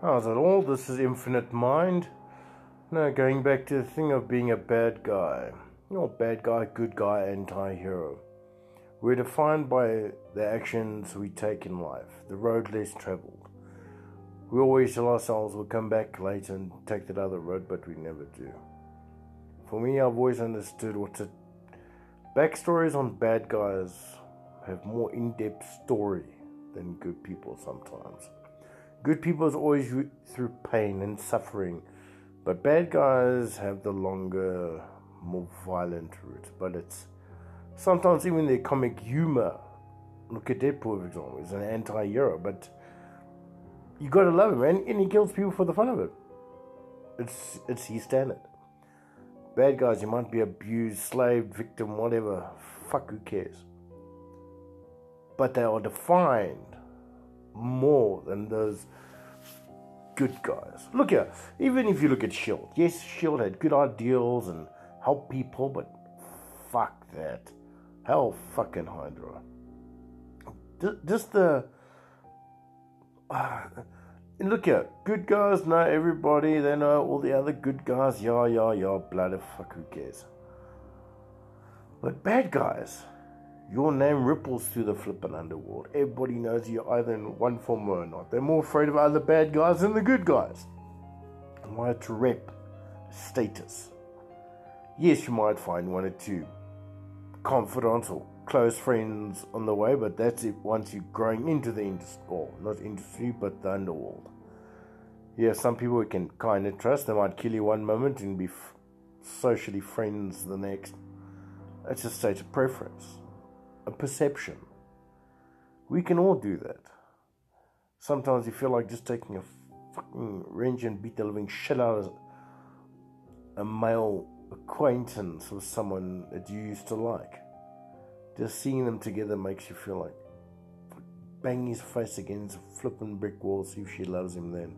How's it all? This is Infinite Mind. Now, going back to the thing of being a bad guy. You know, bad guy, good guy, anti hero. We're defined by the actions we take in life, the road less traveled. We always tell ourselves we'll come back later and take that other road, but we never do. For me, I've always understood what's a backstories on bad guys have more in depth story than good people sometimes. Good people is always through pain and suffering, but bad guys have the longer, more violent route. But it's sometimes even their comic humor. Look at Deadpool, for example, he's an anti-hero, but you gotta love him, and, and he kills people for the fun of it. It's it's his standard. Bad guys, you might be abused, slave, victim, whatever. Fuck, who cares? But they are defined more than those good guys. Look here, even if you look at Shield, yes, Shield had good ideals and helped people, but fuck that. Hell, fucking Hydra. Just the. Uh, look here, good guys know everybody, they know all the other good guys, yeah, yeah, yeah, bloody fuck, who cares? But bad guys, your name ripples through the flippin' underworld. Everybody knows you're either in one form or not. They're more afraid of other bad guys than the good guys. Why to rep status? Yes, you might find one or two confidants or close friends on the way, but that's it once you're growing into the industry, or not industry, but the underworld. Yeah, some people we can kind of trust. They might kill you one moment and be f- socially friends the next. That's a state of preference a perception. We can all do that. Sometimes you feel like just taking a fucking wrench and beat the living shit out of a male acquaintance with someone that you used to like. Just seeing them together makes you feel like bang his face against a flipping brick wall, see if she loves him then.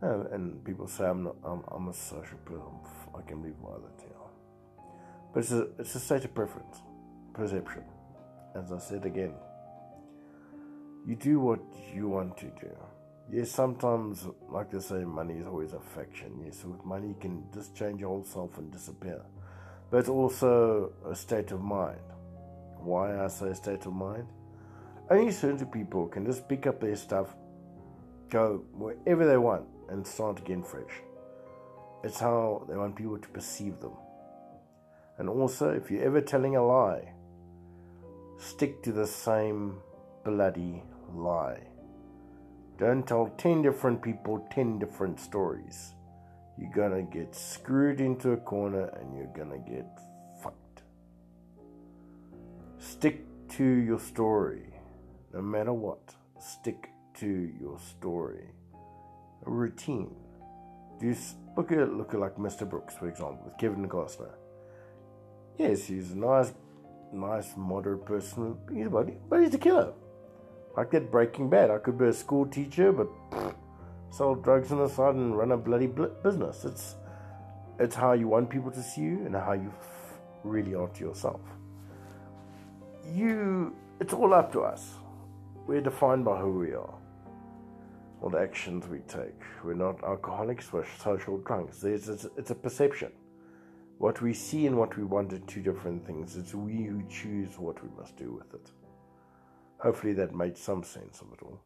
And, and people say I'm not, I'm, I'm a social person, I can be violent, you know. But it's a, it's a state of preference perception. As I said again, you do what you want to do. Yes, sometimes, like they say, money is always a faction. Yes, with money you can just change your whole self and disappear. But it's also a state of mind. Why I say state of mind? Only certain people can just pick up their stuff, go wherever they want, and start again fresh. It's how they want people to perceive them. And also, if you're ever telling a lie, stick to the same bloody lie. Don't tell 10 different people 10 different stories. You're gonna get screwed into a corner and you're gonna get fucked. Stick to your story. No matter what, stick to your story. A routine. Do look at look at like Mr. Brooks, for example, with Kevin Costner. Yes, he's a nice nice, moderate person. He's about, but he's a killer. Like that Breaking Bad. I could be a school teacher, but pff, sell drugs on the side and run a bloody business. It's it's how you want people to see you and how you really are to yourself. You, it's all up to us. We're defined by who we are, what actions we take. We're not alcoholics. We're social drunks. It's, it's a perception. What we see and what we want are two different things. It's we who choose what we must do with it. Hopefully that made some sense of it all.